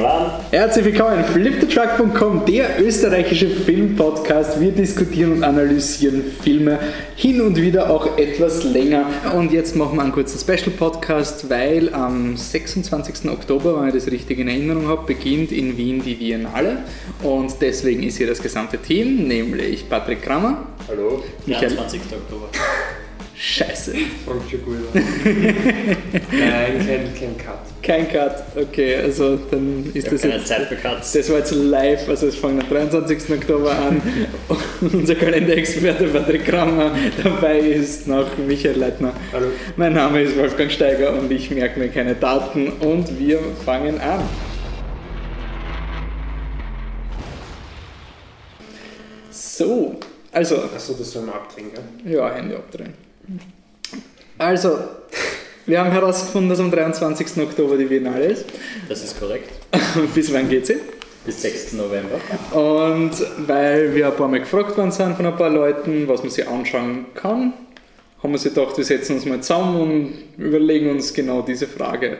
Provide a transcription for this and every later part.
mal an. Herzlich willkommen, fliptetruck.com, der österreichische Filmpodcast. Wir diskutieren und analysieren Filme hin und wieder auch etwas länger. Und jetzt machen wir einen kurzen Special-Podcast, weil am 26. Oktober, wenn ich das richtig in Erinnerung habe, beginnt in Wien die Biennale. Und deswegen ist hier das gesamte Team, nämlich Patrick Kramer. Hallo. Michael. 20. Oktober. Scheiße. Fängt schon gut an. Nein, kein, kein Cut. Kein Cut. Okay, also dann ist Ich das keine jetzt. Zeit für Cuts. Das war jetzt live, also es fängt am 23. Oktober an. Und unser Kalenderexperte Patrick Kramer dabei ist noch Michael Leitner. Hallo. Mein Name ist Wolfgang Steiger und ich merke mir keine Daten und wir fangen an. So, also, Achso, das soll man abdrehen, gell? ja, Hände abdrehen. Also, wir haben herausgefunden, dass am 23. Oktober die Biennale ist. Das ist korrekt. Bis wann geht sie? Bis 6. November. Und weil wir ein paar Mal gefragt worden sind von ein paar Leuten, was man sich anschauen kann, haben wir sich gedacht, wir setzen uns mal zusammen und überlegen uns genau diese Frage.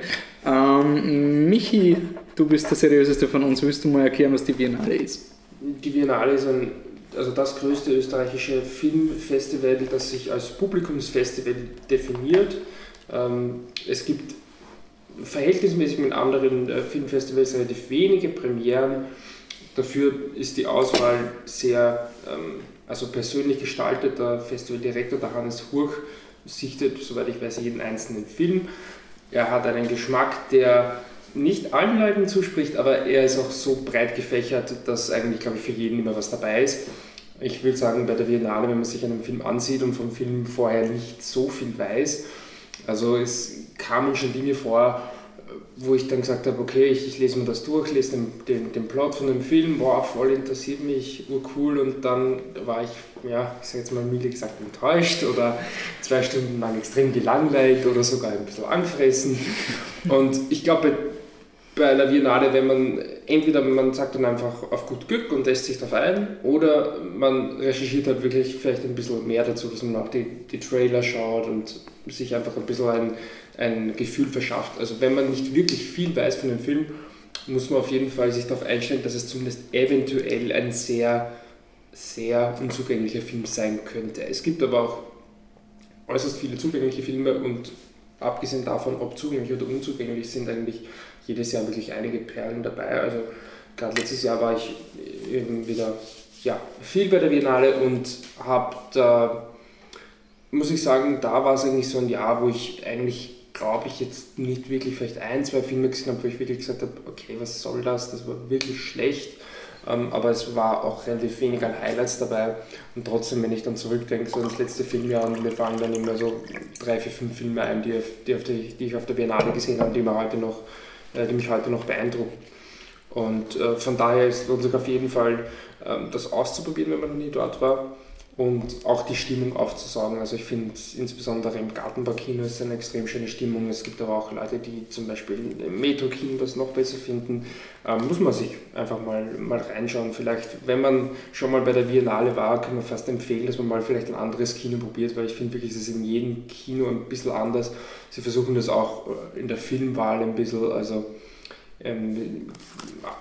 Ähm, Michi, du bist der seriöseste von uns. Willst du mal erklären, was die Biennale ist? Die Biennale ist ein, also das größte österreichische Filmfestival, das sich als Publikumsfestival definiert. Ähm, es gibt verhältnismäßig mit anderen äh, Filmfestivals relativ wenige Premieren. Dafür ist die Auswahl sehr ähm, also persönlich gestaltet. Der Festivaldirektor, der Hannes Hurch, sichtet, soweit ich weiß, jeden einzelnen Film. Er hat einen Geschmack, der nicht allen Leuten zuspricht, aber er ist auch so breit gefächert, dass eigentlich, glaube ich, für jeden immer was dabei ist. Ich will sagen, bei der Biennale, wenn man sich einen Film ansieht und vom Film vorher nicht so viel weiß, also es kamen schon Dinge vor, wo ich dann gesagt habe, okay, ich, ich lese mir das durch, lese den, den, den Plot von dem Film, boah, voll interessiert mich, urcool und dann war ich, ja, ich sage jetzt mal milde gesagt, enttäuscht oder zwei Stunden lang extrem gelangweilt oder sogar ein bisschen angefressen und ich glaube, bei einer Biennale, wenn man entweder man sagt dann einfach auf gut Glück und lässt sich darauf ein, oder man recherchiert halt wirklich vielleicht ein bisschen mehr dazu, dass man auch die, die Trailer schaut und sich einfach ein bisschen ein, ein Gefühl verschafft. Also wenn man nicht wirklich viel weiß von dem Film, muss man auf jeden Fall sich darauf einstellen, dass es zumindest eventuell ein sehr, sehr unzugänglicher Film sein könnte. Es gibt aber auch äußerst viele zugängliche Filme und abgesehen davon, ob zugänglich oder unzugänglich, sind eigentlich jedes Jahr wirklich einige Perlen dabei. Also gerade letztes Jahr war ich eben wieder ja, viel bei der Biennale und habe da, muss ich sagen, da war es eigentlich so ein Jahr, wo ich eigentlich, glaube ich, jetzt nicht wirklich vielleicht ein, zwei Filme gesehen habe, wo ich wirklich gesagt habe, okay, was soll das, das war wirklich schlecht. Ähm, aber es war auch relativ wenig an Highlights dabei. Und trotzdem, wenn ich dann zurückdenke, so ins letzte Filmjahr, und mir fallen dann immer so drei, vier, fünf Filme ein, die, die, auf die, die ich auf der Biennale gesehen habe, die, mir heute noch, die mich heute noch beeindrucken. Und äh, von daher ist sich auf jeden Fall, ähm, das auszuprobieren, wenn man noch nie dort war. Und auch die Stimmung aufzusaugen. Also ich finde insbesondere im Gartenbaukino ist eine extrem schöne Stimmung. Es gibt aber auch Leute, die zum Beispiel im Metro-Kino das noch besser finden. Ähm, muss man sich einfach mal, mal reinschauen. Vielleicht, wenn man schon mal bei der Biennale war, kann man fast empfehlen, dass man mal vielleicht ein anderes Kino probiert, weil ich finde wirklich, es ist in jedem Kino ein bisschen anders. Sie versuchen das auch äh, in der Filmwahl ein bisschen, also ähm,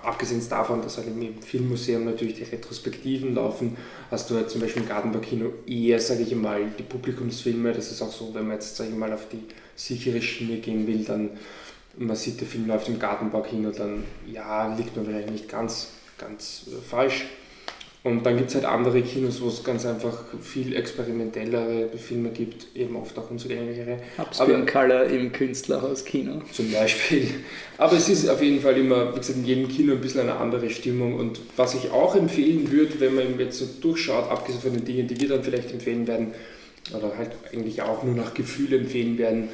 abgesehen davon, dass halt im Filmmuseum natürlich die Retrospektiven laufen, hast du halt zum Beispiel im Gartenbaukino eher, sage ich mal, die Publikumsfilme. Das ist auch so, wenn man jetzt, sage ich mal, auf die sichere Schiene gehen will, dann man sieht, der Film läuft im Gartenbaukino, dann ja, liegt man vielleicht nicht ganz, ganz äh, falsch. Und dann gibt es halt andere Kinos, wo es ganz einfach viel experimentellere Filme gibt, eben oft auch unzugänglichere. Upscreen Color im Künstlerhaus Kino. Zum Beispiel. Aber es ist auf jeden Fall immer, wie gesagt, in jedem Kino ein bisschen eine andere Stimmung. Und was ich auch empfehlen würde, wenn man jetzt so durchschaut, abgesehen von den Dingen, die wir dann vielleicht empfehlen werden, oder halt eigentlich auch nur nach Gefühl empfehlen werden,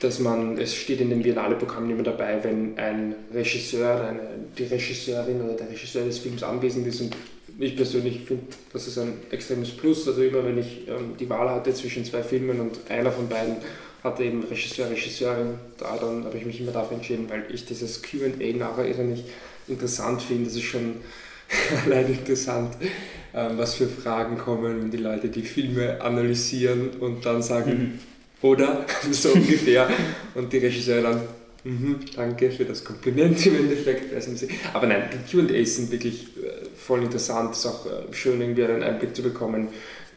dass man, es steht in dem Biennale-Programm immer dabei, wenn ein Regisseur, eine, die Regisseurin oder der Regisseur des Films anwesend ist und ich persönlich finde, das ist ein extremes Plus. Also immer wenn ich ähm, die Wahl hatte zwischen zwei Filmen und einer von beiden hatte eben Regisseur, Regisseurin, da dann habe ich mich immer dafür entschieden, weil ich dieses QA nachher irrsinnig interessant finde. Das ist schon allein interessant, ähm, was für Fragen kommen, wenn die Leute die Filme analysieren und dann sagen, Mhm. oder so ungefähr. Und die Regisseure dann, Mhm, danke für das Kompliment im Endeffekt. Aber nein, die QAs sind wirklich äh, voll interessant. Es ist auch äh, schön, irgendwie einen Einblick zu bekommen,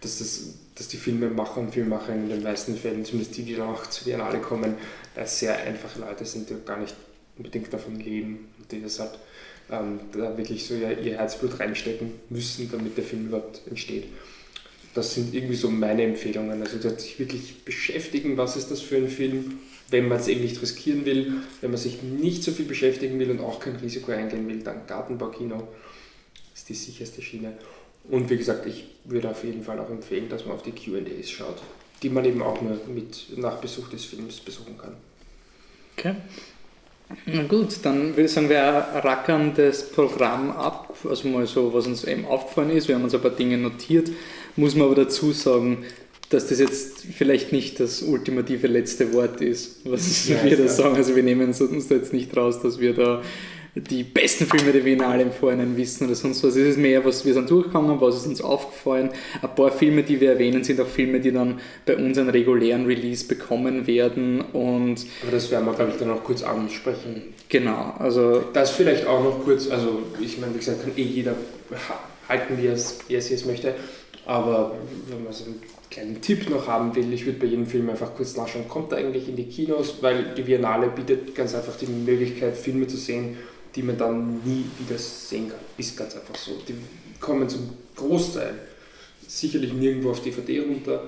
dass, das, dass die Filmemacher und Filmemacher in den meisten Fällen, zumindest die, die dann auch zu Biennale kommen, äh, sehr einfache Leute sind, die gar nicht unbedingt davon leben und die das halt ähm, da wirklich so ihr, ihr Herzblut reinstecken müssen, damit der Film überhaupt entsteht. Das sind irgendwie so meine Empfehlungen. Also sich wirklich beschäftigen, was ist das für ein Film, wenn man es eben nicht riskieren will, wenn man sich nicht so viel beschäftigen will und auch kein Risiko eingehen will, dann Gartenbaukino ist die sicherste Schiene. Und wie gesagt, ich würde auf jeden Fall auch empfehlen, dass man auf die QAs schaut, die man eben auch nur mit nach Besuch des Films besuchen kann. Okay. Na gut, dann würde ich sagen, wir rackern das Programm ab. Also mal so, was uns eben aufgefallen ist. Wir haben uns ein paar Dinge notiert. Muss man aber dazu sagen, dass das jetzt vielleicht nicht das ultimative letzte Wort ist, was ja, wir da sagen. Also wir nehmen uns da jetzt nicht raus, dass wir da die besten Filme der Biennale im Vorhinein wissen oder sonst was. Es ist mehr, was wir sind durchgekommen, was ist uns aufgefallen. Ein paar Filme, die wir erwähnen, sind auch Filme, die dann bei uns einen regulären Release bekommen werden. Und Aber das werden wir, glaube ich, dann auch kurz ansprechen. Genau, also... Das vielleicht auch noch kurz, also ich meine, wie gesagt, kann eh jeder halten, wie er es, wie er es möchte. Aber wenn man einen kleinen Tipp noch haben will, ich würde bei jedem Film einfach kurz nachschauen, kommt er eigentlich in die Kinos, weil die Biennale bietet ganz einfach die Möglichkeit, Filme zu sehen, die man dann nie wieder sehen kann. Ist ganz einfach so. Die kommen zum Großteil sicherlich nirgendwo auf DVD runter.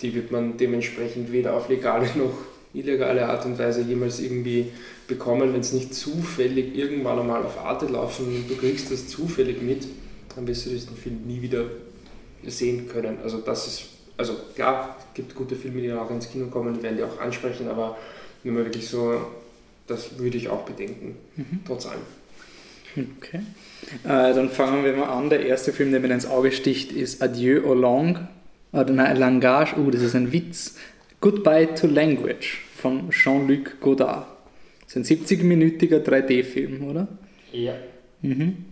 Die wird man dementsprechend weder auf legale noch illegale Art und Weise jemals irgendwie bekommen, wenn es nicht zufällig irgendwann einmal auf Arte laufen und du kriegst das zufällig mit, dann wirst du diesen Film nie wieder sehen können. Also das ist, also klar, es gibt gute Filme, die dann auch ins Kino kommen, die werden die auch ansprechen, aber wenn man wirklich so das würde ich auch bedenken, mhm. trotz allem. Okay. Äh, dann fangen wir mal an. Der erste Film, der mir ins Auge sticht, ist Adieu au Lang. Oder nein, Langage, oh, das ist ein Witz. Goodbye to Language von Jean-Luc Godard. Das ist ein 70-minütiger 3D-Film, oder? Ja. Mhm.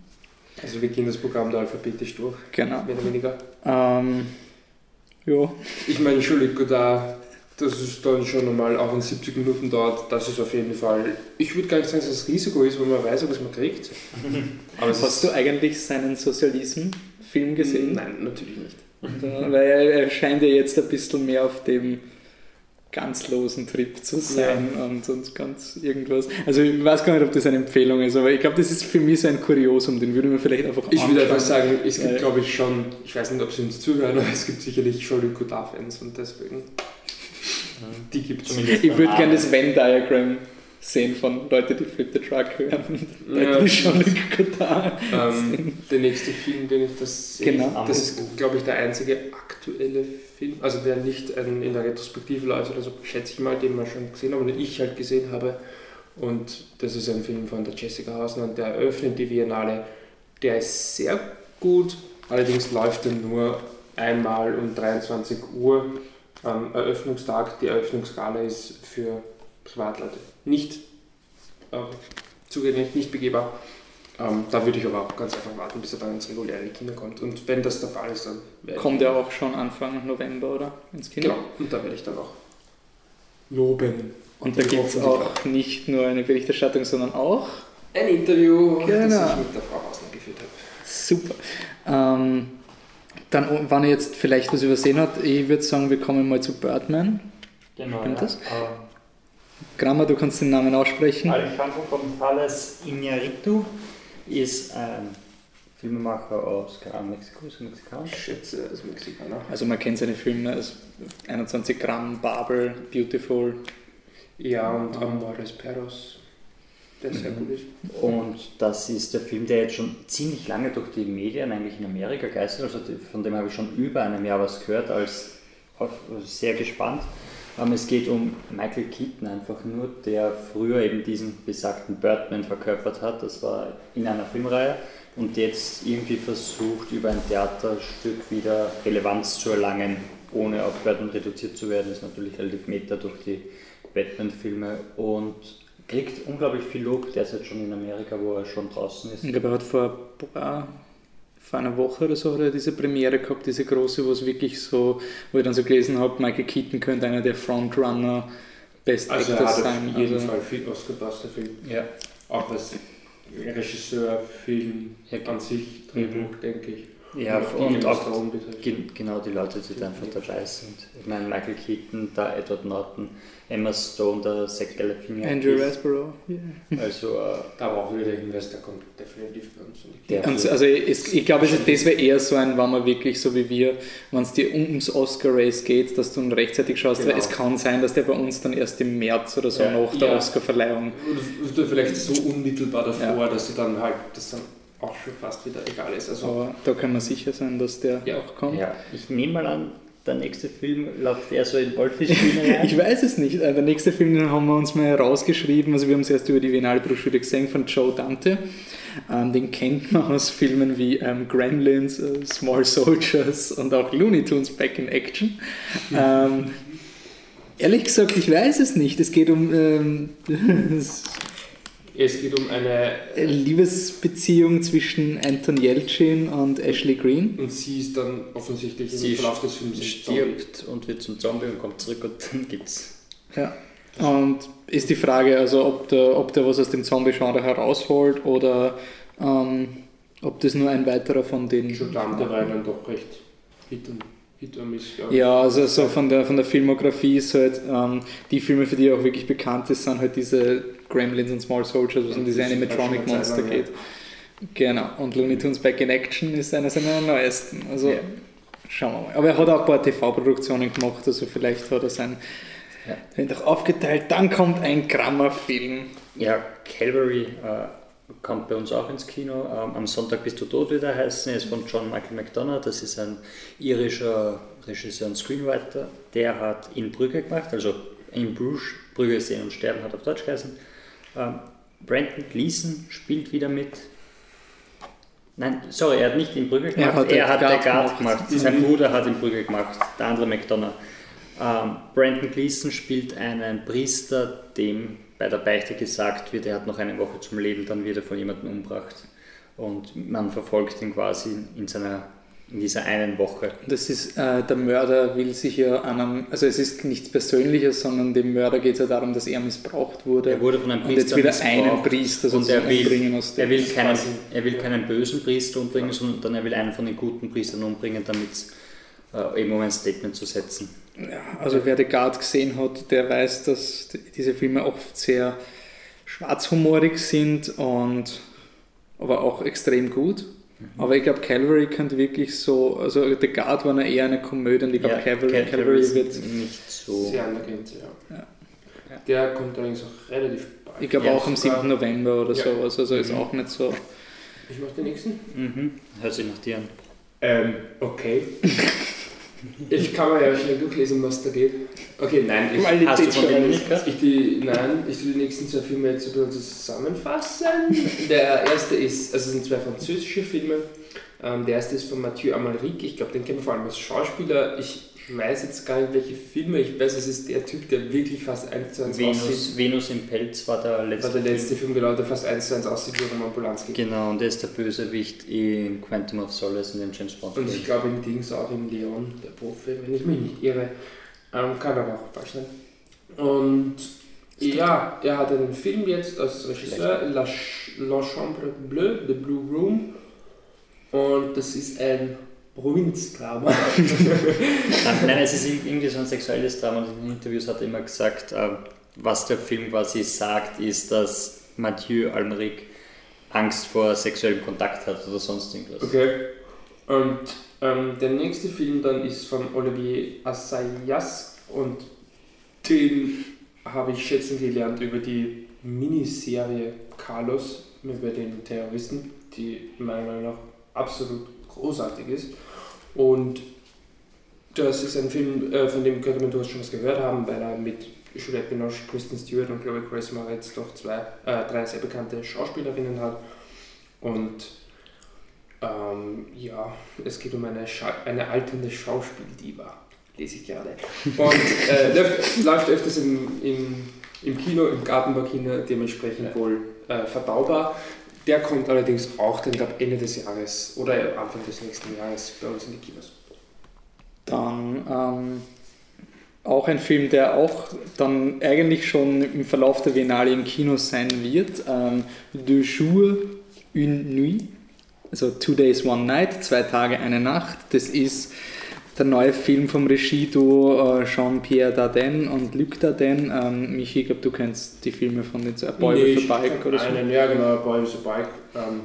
Also wir gehen das Programm da alphabetisch durch. Genau. Mehr oder weniger. Ähm, ja. Ich meine, Jean-Luc Godard dass es dann schon einmal auch in 70 Minuten dauert, das ist auf jeden Fall. Ich würde gar nicht sagen, dass es das Risiko ist, weil man weiß, was man kriegt. Aber Hast du eigentlich seinen Sozialism-Film gesehen? Nein, natürlich nicht. weil er, scheint ja jetzt ein bisschen mehr auf dem ganz losen Trip zu sein ja. und sonst ganz irgendwas. Also ich weiß gar nicht, ob das eine Empfehlung ist, aber ich glaube, das ist für mich so ein Kuriosum, den würde man vielleicht einfach Ich würde einfach sagen, es gibt glaube ich schon, ich weiß nicht, ob sie uns zuhören, aber es gibt sicherlich Jean-Luc Godard-Fans und deswegen die gibt es. Ich würde gerne das Venn-Diagramm sehen von Leuten, die Flip the Truck hören. Ja. Ähm, der nächste Film, den ich das sehe, genau. das ist, glaube ich, der einzige aktuelle Film, also der nicht in der Retrospektive läuft, also schätze ich mal, den man schon gesehen hat oder ich halt gesehen habe. Und das ist ein Film von der Jessica Hausner, der eröffnet die Biennale. Der ist sehr gut, allerdings läuft er nur einmal um 23 Uhr ähm, Eröffnungstag, die Eröffnungsgala ist für Privatleute nicht äh, zugänglich, nicht begehbar. Ähm, da würde ich aber auch ganz einfach warten, bis er dann ins reguläre Kino kommt. Und wenn das der Fall ist, dann kommt er auch schon Anfang November oder ins Kino. Genau, und da werde ich dann auch loben. Und da gibt es auch nicht nur eine Berichterstattung, sondern auch ein Interview, genau. das ich mit der Frau Hausner geführt habe. Super. Ähm, dann, wenn er jetzt vielleicht was übersehen hat, ich würde sagen, wir kommen mal zu Birdman. Genau. Stimmt ja. das? Grammer, du kannst den Namen aussprechen. Alejandro González Iñárritu ist ein Filmemacher aus Mexiko, ist Mexikaner? Ich schätze, er ist Mexikaner. Also man kennt seine Filme, als 21 Gramm, Babel, Beautiful. Ja, und Amores Perros der sehr gut ist. Und das ist der Film, der jetzt schon ziemlich lange durch die Medien eigentlich in Amerika geistert, also von dem habe ich schon über einem Jahr was gehört, als sehr gespannt. Ähm, es geht um Michael Keaton einfach nur, der früher eben diesen besagten Birdman verkörpert hat. Das war in einer Filmreihe und jetzt irgendwie versucht, über ein Theaterstück wieder Relevanz zu erlangen, ohne auf Birdman reduziert zu werden. Das ist natürlich relativ meta durch die Batman-Filme und kriegt unglaublich viel Lob derzeit schon in Amerika, wo er schon draußen ist. Ich glaube, er hat vor, boah, vor einer Woche oder so hat er diese Premiere gehabt, diese große, wo es wirklich so, wo ich dann so gelesen habe, Michael Keaton könnte einer der Frontrunner Best Also Actor hat sein. auf jeden Also, Fall viel Oscar-Basta Film. Ja. Auch was Regisseur, Film Ja, an sich, Drehbuch, denke ich. Ja, die und auch genau die Leute, die da einfach dabei sind. Ich meine, Michael Keaton, da Edward Norton, Emma Stone, der Zach Galifianakis. Andrew Rasborough. Yeah. Also, äh, Da war auch wieder der Hinweis, der kommt definitiv bei uns in die Der-. Und also es, ich glaube, das wäre eher so ein, wenn man wirklich so wie wir, wenn es dir ums Oscar-Race geht, dass du ihn rechtzeitig schaust, weil Genau. es kann sein, dass der bei uns dann erst im März oder so Ja. nach der Ja. Oscar-Verleihung. Oder oder vielleicht so unmittelbar davor, Ja. dass du dann halt das dann auch schon fast wieder egal ist. Also Aber da kann man sicher sein, dass der Ja. auch kommt. ja, ich nehme mal an, der nächste Film läuft eher so in Wolfisch-Schiene rein. Ich weiß es nicht. Äh, Der nächste Film, den haben wir uns mal rausgeschrieben. Also wir haben es erst über die Biennale Broschüre gesehen von Joe Dante. Ähm, den kennt man aus Filmen wie ähm, Gremlins, äh, Small Soldiers und auch Looney Tunes Back in Action. Ähm, ehrlich gesagt, ich weiß es nicht. Es geht um ähm, es geht um eine Liebesbeziehung zwischen Anton Yelchin und Ashley Green. und sie ist dann offensichtlich Sie im Verlauf des Films ein Zombie. stirbt und wird zum Zombie und kommt zurück und dann gibt's. Ja. Und ist die Frage, also ob der, ob der was aus dem Zombie-Genre herausholt oder ähm, ob das nur ein weiterer von den. Joe Dante war dann doch recht hit und. Ja, also so von der, von der Filmografie ist halt ähm, die Filme, für die er auch wirklich bekannt ist, sind halt diese Gremlins und Small Soldiers, was um diese Das ist Animatronic schon eine Monster Zeit lang, geht. Genau, und Looney Tunes Back in Action ist einer seiner neuesten. Also Ja. schauen wir mal. Aber er hat auch ein paar TV-Produktionen gemacht, also vielleicht hat er sein. Ja. Wenn doch aufgeteilt, dann kommt ein Grammer-Film. Ja, Calvary äh, kommt bei uns auch ins Kino. Ähm, am Sonntag bist du tot wieder heißen. Er ist von John Michael McDonough. Das ist ein irischer Regisseur und Screenwriter. Der hat in Brügge gemacht, also in Bruges, Brügge sehen und sterben hat auf Deutsch geheißen. Ähm, Brandon Gleason spielt wieder mit. Nein, sorry, er hat nicht in Brügge gemacht. Er hat er den hat der Guard gemacht. gemacht. Sein Bruder hat in Brügge gemacht, der andere McDonough. Ähm, Brandon Gleason spielt einen Priester, dem bei der Beichte gesagt wird, er hat noch eine Woche zum Leben, dann wird er von jemandem umgebracht. Und man verfolgt ihn quasi in, seiner, in dieser einen Woche. Das ist, äh, der Mörder will sich ja an einem, also es ist nichts Persönliches, sondern dem Mörder geht es ja darum, dass er missbraucht wurde. Er wurde von einem und jetzt Priester wieder einen Priester Und er will, umbringen aus er dem. will, keinen, er will keinen bösen Priester umbringen, sondern er will einen von den guten Priestern umbringen, damit äh, eben um ein Statement zu setzen. Ja, also wer The Guard gesehen hat, der weiß, dass die- diese Filme oft sehr schwarzhumorig sind und aber auch extrem gut. Aber ich glaube, Calvary könnte wirklich so, also The Guard war eher eine Komödie und ich glaube, Calvary, Cal- Calvary ist wird, nicht so. Sehr an der Grenze, ja. Ja. Ja. Der kommt allerdings auch relativ bald. ich glaube Ja, auch am sogar- 7. November oder Ja. sowas, also ist Mhm. auch nicht so. Ich mache den nächsten. Mhm. Hört sich nach dir an. Ähm, okay. Ich kann mir ja schnell durchlesen, was da geht. Okay, nein, ich, Qualität Hast du ich die, nein, ich tue die nächsten zwei Filme jetzt ein bisschen zusammenfassen. Der erste ist, also es sind zwei französische Filme. Ähm, der erste ist von Mathieu Amalric. Ich glaube, den kennen wir vor allem als Schauspieler. Ich weiß jetzt gar nicht, welche Filme. Ich weiß, es ist der Typ, der wirklich fast eins zu eins aussieht. Venus, Venus im Pelz war der letzte. war der letzte Film, genau, der fast eins zu eins aussieht wie Roman Polanski. Genau, und der ist der Bösewicht in Quantum of Solace in dem James Bond. Und ich glaube im Dings auch im Leon, der Profi, wenn ich mich nicht irre. Ähm, kann aber auch falsch sein. Und ja, er hat einen Film jetzt als Regisseur, La, Ch La Chambre Bleue, The Blue Room. Und das ist ein Provinzdrama. Nein, es ist irgendwie so ein sexuelles Drama. In den Interviews hat er immer gesagt, äh, was der Film quasi sagt, ist, dass Mathieu Almeric Angst vor sexuellem Kontakt hat oder sonst irgendwas. Okay. Und ähm, der nächste Film dann ist von Olivier Assayas und den habe ich schätzen gelernt über die Miniserie Carlos über den Terroristen, die meiner Meinung nach absolut großartig ist. Und das ist ein Film, äh, von dem könnte man durchaus schon was gehört haben, weil er mit Juliette Binoche, Kristen Stewart und Chloe Grace Moretz doch zwei, äh, drei sehr bekannte Schauspielerinnen hat. Und ähm, ja, es geht um eine, Scha eine alternde Schauspieldiva, lese ich gerade. Und äh, läuft, läuft öfters im, im, im Kino, im Gartenbaukino, dementsprechend wohl äh, verdaubar. Der kommt allerdings auch, dann glaube Ende des Jahres oder Anfang des nächsten Jahres bei uns in die Kinos. Dann ähm, auch ein Film, der auch dann eigentlich schon im Verlauf der Biennale im Kino sein wird. Ähm, Deux jours, une nuit, also Two Days, One Night, zwei Tage, eine Nacht. Das ist der neue Film vom Regieduo äh, Jean-Pierre Dardenne und Luc Dardenne. Ähm, Michi, ich glaube, du kennst die Filme von den A Boy Nee, with a Bike oder so. einen, Ja, genau, A Boy with a Bike. Ähm,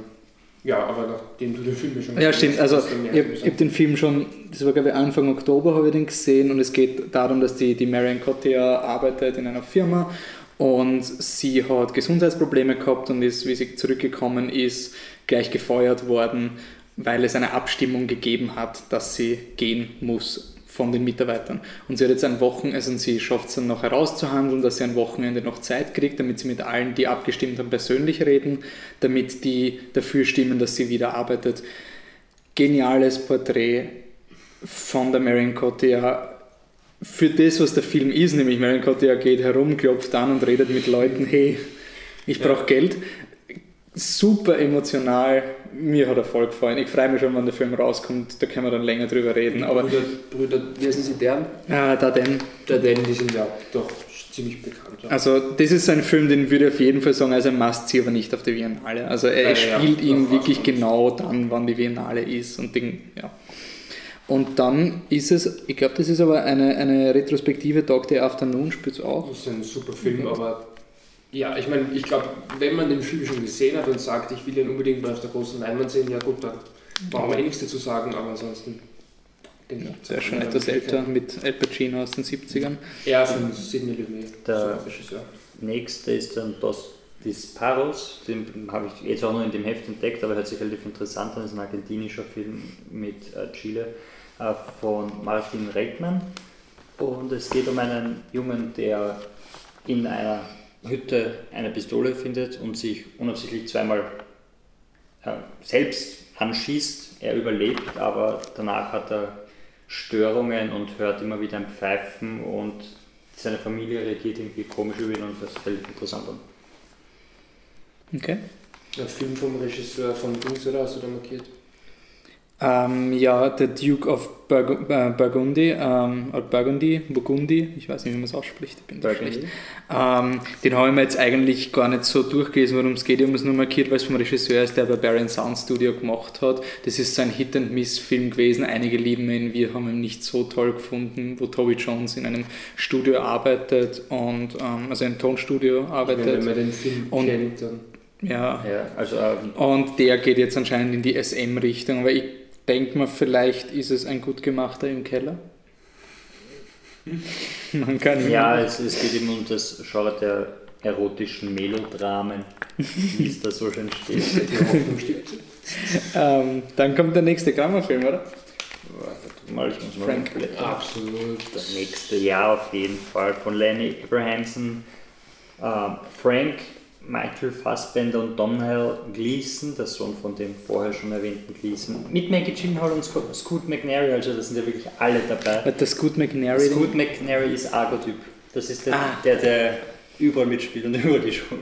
ja, aber nachdem du den Film schon Ja, stimmt. Also, hast, dann ich habe hab den Film schon, das war glaube ich Anfang Oktober, habe ich den gesehen und es geht darum, dass die, die Marion Cotillard arbeitet in einer Firma und sie hat Gesundheitsprobleme gehabt und ist, wie sie zurückgekommen ist, gleich gefeuert worden, weil es eine Abstimmung gegeben hat, dass sie gehen muss von den Mitarbeitern. Und sie hat jetzt ein Wochenende, also sie schafft es dann noch herauszuhandeln, dass sie ein Wochenende noch Zeit kriegt, damit sie mit allen, die abgestimmt haben, persönlich reden, damit die dafür stimmen, dass sie wieder arbeitet. Geniales Porträt von der Marion Cotillard für das, was der Film ist, nämlich Marion Cotillard geht herum, klopft an und redet mit Leuten, hey, ich brauche Geld. Super emotional, mir hat er voll gefallen. Ich freue mich schon, wenn der Film rauskommt, da können wir dann länger drüber reden. Aber Brüder, Brüder, wie heißen sie deren? da denn, Der denn, die sind ja doch ziemlich bekannt. Ja. Also das ist ein Film, den würde ich auf jeden Fall sagen, also ein Must-See, aber nicht auf der Biennale. Also er Ja, spielt ja, ihn wirklich genau dann, wann die Biennale ist. Und, den, ja. und dann ist es, ich glaube, das ist aber eine, eine Retrospektive, Dog Day Afternoon spielt es auch. Das ist ein super Film, aber ja, ich meine, ich glaube, wenn man den Film schon gesehen hat und sagt, ich will ihn unbedingt mal auf der großen Leinwand sehen, ja gut, dann brauchen wir eh nichts dazu sagen, aber ansonsten denke ich. Der ist schon etwas älter mit Al Pacino aus den 70ern. Ja, von Sidney Lumet, Der-. Nächste ist dann Dos Disparos, den habe ich jetzt auch nur in dem Heft entdeckt, aber hört sich relativ interessant an. Das ist ein argentinischer Film mit äh, Chile äh, von Martin Reitman. Und es geht um einen Jungen, der in einer Hütte eine Pistole findet und sich unabsichtlich zweimal äh, selbst anschießt. Er überlebt, aber danach hat er Störungen und hört immer wieder ein Pfeifen und seine Familie reagiert irgendwie komisch über ihn und das fällt interessant an. Okay. Ein Film vom Regisseur von Dings, oder hast du da markiert? Ähm, ja, der Duke of Burgu äh, Burgundy, ähm, oder Burgundy, Burgundy, ich weiß nicht, wie man es ausspricht, ich bin da schlecht. Ähm, den habe ich mir jetzt eigentlich gar nicht so durchgelesen, worum es geht. Ich habe es nur markiert, weil es vom Regisseur ist, der bei Baron Sound Studio gemacht hat. Das ist so ein Hit-and-Miss-Film gewesen. Einige lieben ihn, wir haben ihn nicht so toll gefunden, wo Toby Jones in einem Studio arbeitet und ähm, also ein Tonstudio arbeitet. wenn man den Film Und- kennt, dann. Ja, Ja, also ähm, und der geht jetzt anscheinend in die SM-Richtung, aber ich denke mal, vielleicht ist es ein gut gemachter im Keller. Man kann ja, es, es geht eben um das Genre der erotischen Melodramen, wie es da so schön steht. Ähm, dann kommt der nächste Grammerfilm, oder? Warte mal, ich muss mal Frank. blättern. Absolut. Das nächste Jahr auf jeden Fall von Lenny Abrahamson, ähm, Frank, Michael Fassbender und Domhnall Gleeson, der Sohn von dem vorher schon erwähnten Gleeson, mit Maggie Gyllenhaal und Sco- Scoot McNairy, also das sind ja wirklich alle dabei. Hat der Scoot McNairy? Scoot McNairy ist Argo-Typ. Das ist der, Ah. der, der überall mitspielt und über die Show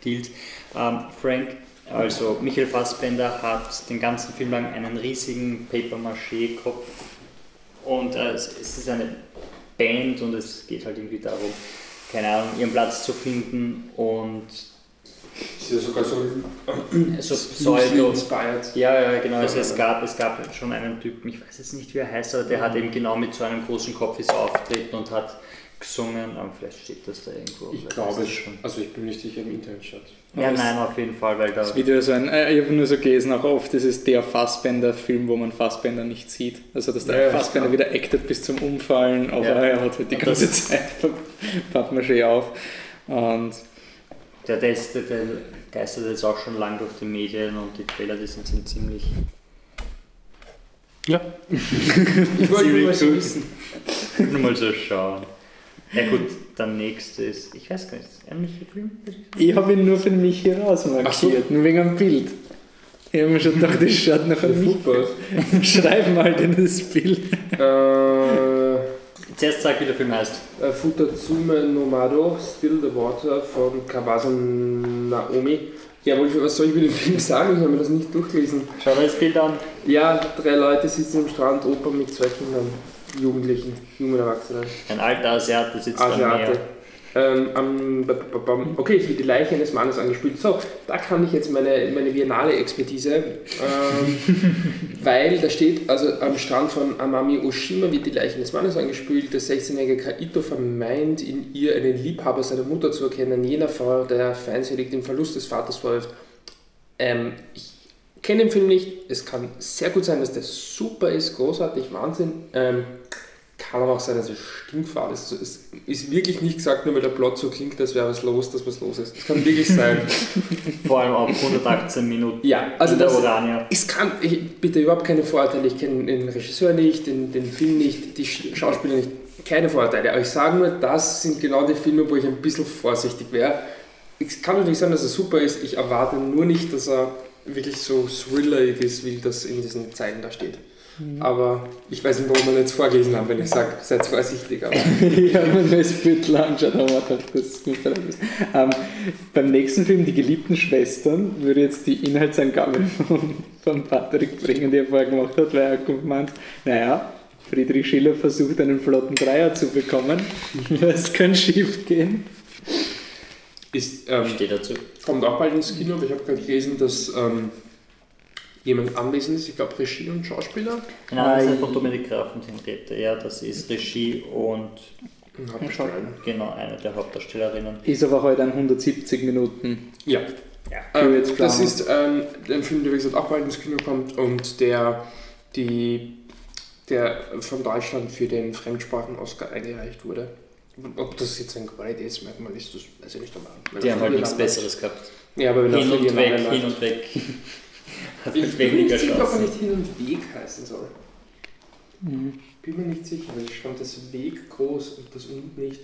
stiehlt. Ähm, Frank, also Michael Fassbender hat den ganzen Film lang einen riesigen Paper-Maché-Kopf und äh, es, es ist eine Band und es geht halt irgendwie darum, keine Ahnung, ihren Platz zu finden und Ist ja sogar so so loosely Pseudo. inspired. Ja, ja, genau. Also es gab, es gab schon einen Typen, ich weiß jetzt nicht, wie er heißt, aber der hat eben genau mit so einem großen Kopf ist aufgetreten und hat gesungen. Aber vielleicht steht das da irgendwo. Ich glaube es schon. Also ich bin nicht sicher im Internet statt. Ja, Aber nein, auf jeden Fall, weil da. Das Video ist ein, äh, ich habe nur so gelesen, auch oft, das ist der Fassbender-Film, wo man Fassbender nicht sieht. Also, dass der Ja, Fassbender wieder actet bis zum Umfallen, aber Ja. er hat halt die Und ganze Zeit Pappmaché auf. Und Der, der, ist, der, geistert jetzt auch schon lang durch die Medien und die Trailer, die sind, sind ziemlich. Ja. ich wollte nur mal so wissen. Nur mal so schauen. Ja, gut, der nächste ist. Ich weiß gar nicht, ist ein Michi-Film? ich habe ihn nur für mich hier rausmarkiert, Ach so. nur wegen einem Bild. Ich habe mir schon gedacht, das schaut nach einem. Super. Schreib mal in das Bild. äh, Zuerst sag, wie der Film heißt. äh, Futatsume Nomado, Still the Water von Kawasa Naomi. Jawohl, was soll ich mit dem Film sagen? Ich habe mir das nicht durchgelesen. Schau dir das Bild an. Ja, drei Leute sitzen am Strand, Opa mit zwei Kindern. Jugendlichen, jungen Erwachsenen. Ein alter Asiate sitzt am Asiate. Meer. Ähm, am- okay, es wird die Leiche eines Mannes angespielt. So, da kann ich jetzt meine, meine Biennale-Expertise, ähm, weil da steht, also am Strand von Amami Oshima wird die Leiche eines Mannes angespielt. Der 16-jährige Kaito vermeint, in ihr einen Liebhaber seiner Mutter zu erkennen, jener Frau, der feindselig dem Verlust des Vaters vorwirft. Ähm, ich kenne den Film nicht. Es kann sehr gut sein, dass der super ist, großartig, Wahnsinn. Kann aber auch sein, dass es stinkfad ist. Also es ist wirklich nicht gesagt, nur weil der Plot so klingt, als wäre was los, dass was los ist. Es kann wirklich sein. Vor allem auf 118 Minuten ja, also in der das, Orania. es kann, ich, bitte überhaupt keine Vorurteile. Ich kenne den Regisseur nicht, den, den Film nicht, die Sch- Schauspieler nicht. Keine Vorurteile. Aber ich sage nur, das sind genau die Filme, wo ich ein bisschen vorsichtig wäre. Es kann natürlich sein, dass er super ist. Ich erwarte nur nicht, dass er wirklich so thrillerig ist, wie das in diesen Zeilen da steht. Aber ich weiß nicht, warum wir jetzt vorgelesen haben, wenn ich sage, seid vorsichtig. Aber ja, wenn man das Bild anschaut, haben wir gedacht, das muss sein. Ähm, beim nächsten Film, Die geliebten Schwestern, würde ich jetzt die Inhaltsangabe von, von Patrick bringen, die er vorher gemacht hat, weil er gemeint naja, Friedrich Schiller versucht einen flotten Dreier zu bekommen. Das kann schief gehen. ist, ähm, Steht dazu. kommt auch bald ins Kino, aber ich habe gerade gelesen, dass ähm, jemand anwesend ist, ich glaube Regie und Schauspieler. Genau, das ist von Dominik Graf und Henriette. Ja, das ist Regie und Und Hauptdarsteller. genau eine der Hauptdarstellerinnen. Ist aber heute ein 170 Minuten. Ja, Ja. ähm, das ist ähm, ein Film, der wie gesagt auch bald ins Kino kommt und der, die, der von Deutschland für den Fremdsprachen-Oscar eingereicht wurde. Ob das jetzt ein Qualitätsmerkmal ist, das weiß ich nicht. Aber Die haben halt nichts Besseres gehabt. Ja, aber wenn Hin und weg, hin und weg. Hat Ich bin nicht sicher, ob er nicht Hin und Weg heißen soll. Bin mir nicht sicher, weil ich stand das Weg groß und das und nicht.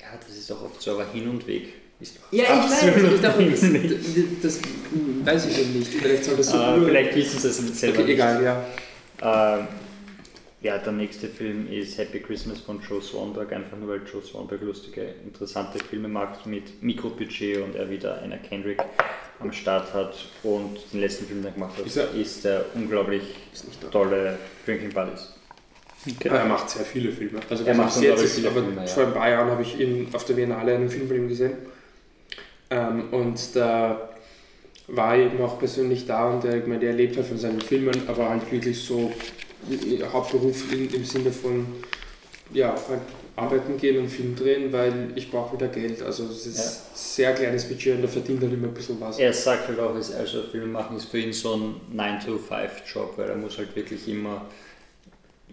Ja, das ist auch oft so, aber Hin und Weg ist doch Ja, ich weiß, ich dachte, das, nicht. das, das weiß ich eben nicht. Vielleicht soll das so Äh, vielleicht wissen sie es selber Okay, nicht. egal, ja. Ähm, ja, der nächste Film ist Happy Christmas von Joe Swanberg, einfach nur weil Joe Swanberg lustige, interessante Filme macht mit Mikrobudget und er wieder Anna Kendrick am Start hat und den letzten Film, den er gemacht hat, Ist er- ist der unglaublich Ist nicht da. tolle Drinking Buddies. Aber er macht sehr viele Filme. Also Er macht unglaublich jetzt, viele Filme, ja. Vor ein paar Jahren habe ich ihn auf der Biennale einen Film von ihm gesehen. Ähm, und da war ich eben auch persönlich da und er, ich meine, er lebt halt von seinen Filmen, aber halt wirklich so Hauptberuf in, im Sinne von ja, halt arbeiten gehen und Film drehen, weil ich brauche wieder Geld. Also es ist Ja. sehr kleines Budget und er verdient halt immer ein bisschen was. Er sagt halt auch, also Film machen ist für ihn so ein 9-to-5-Job, weil er muss halt wirklich immer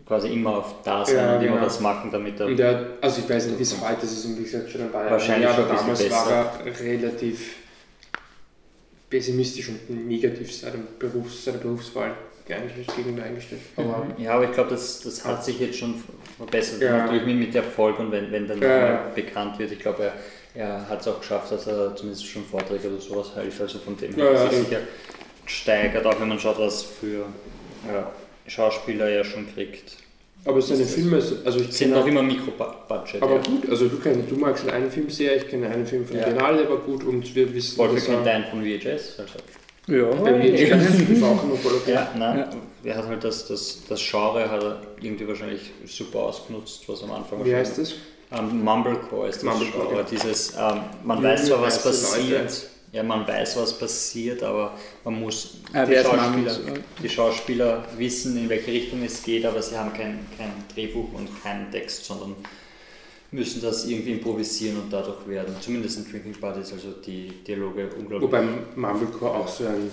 quasi immer auf da sein Ja, und immer genau. was machen, damit er Und er, also ich weiß nicht, wie es heute ist, wie gesagt schon ein paar Jahre Wahrscheinlich her, aber ein damals bisschen war er relativ pessimistisch und negativ seinem Berufs, seiner Berufswahl eigentlich gegenüber eingestellt. Aber Ja, aber ich glaube, das, das hat sich jetzt schon verbessert. Ja. Natürlich mit, mit Erfolg und wenn, wenn dann Ja, bekannt wird. Ich glaube, er, er hat es auch geschafft, dass er zumindest schon Vorträge oder sowas hält. Also von dem Ja, her ja, hat sich ja. sicher steigert, auch wenn man schaut, was für ja, Schauspieler er schon kriegt. Aber seine Filme, also ich Sind noch immer Mikro-Budget. aber ja. gut, also du, kennst, du magst einen Film sehr, ich kenne einen Film von Ja. Biennale, der war gut und wir wissen, Wolf kennt einen von VHS. Also. Ja, bei mir immer voll okay. Ja, nein, Ja. er hat halt das, das, das Genre hat er irgendwie wahrscheinlich super ausgenutzt, was am Anfang Wie heißt das? Ähm, Mumblecore ist das Mumblecore, Genre. ja. Dieses, ähm, man Junge, weiß zwar, was passiert, Leute. ja, man weiß, was passiert, aber man muss Ah, die, Schauspieler, die Schauspieler wissen, in welche Richtung es geht, aber sie haben kein, kein Drehbuch und keinen Text, sondern müssen das irgendwie improvisieren und dadurch werden. Zumindest in Drinking Buddies, also die Dialoge unglaublich. Wobei Mumblecore auch so ein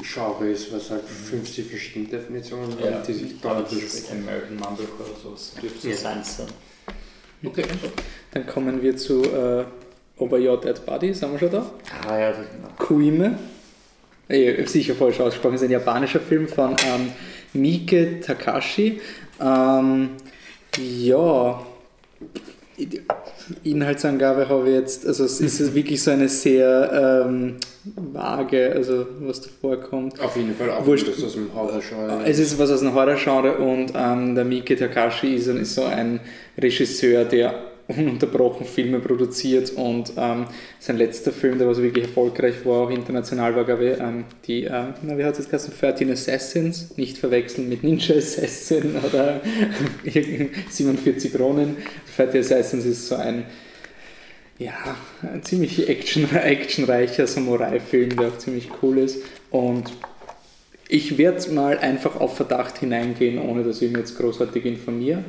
Genre ist, was halt 50 verschiedene Definitionen ja, hat, die sich dieses widersprechen. American Mumblecore oder sowas dürfte Ja. sein sein. Okay. Dann kommen wir zu äh, Over Your Dead Body, sind wir schon da? Ah ja, das, genau. Kuime. Sicher falsch ausgesprochen, ist ein japanischer Film von ähm, Miike Takashi. Ähm, ja, Inhaltsangabe habe ich jetzt, also es ist wirklich so eine sehr ähm, vage, also was da vorkommt. Auf jeden Fall auch Wurscht. das aus dem Horror-Genre. Es ist was aus dem Horror-Genre und ähm, der Miki Takashi ist, ist so ein Regisseur, der ununterbrochen Filme produziert und ähm, sein letzter Film, der was wirklich erfolgreich war, auch international war, glaube ich, ähm, die, äh, na, wie hat es geheißen, 13 Assassins, nicht verwechseln mit Ninja Assassin oder 47 Ronin. 13 Assassins ist so ein ja, ein ziemlich action, actionreicher Samurai-Film, der auch ziemlich cool ist. Und ich werde mal einfach auf Verdacht hineingehen, ohne dass ich mich jetzt großartig informiere.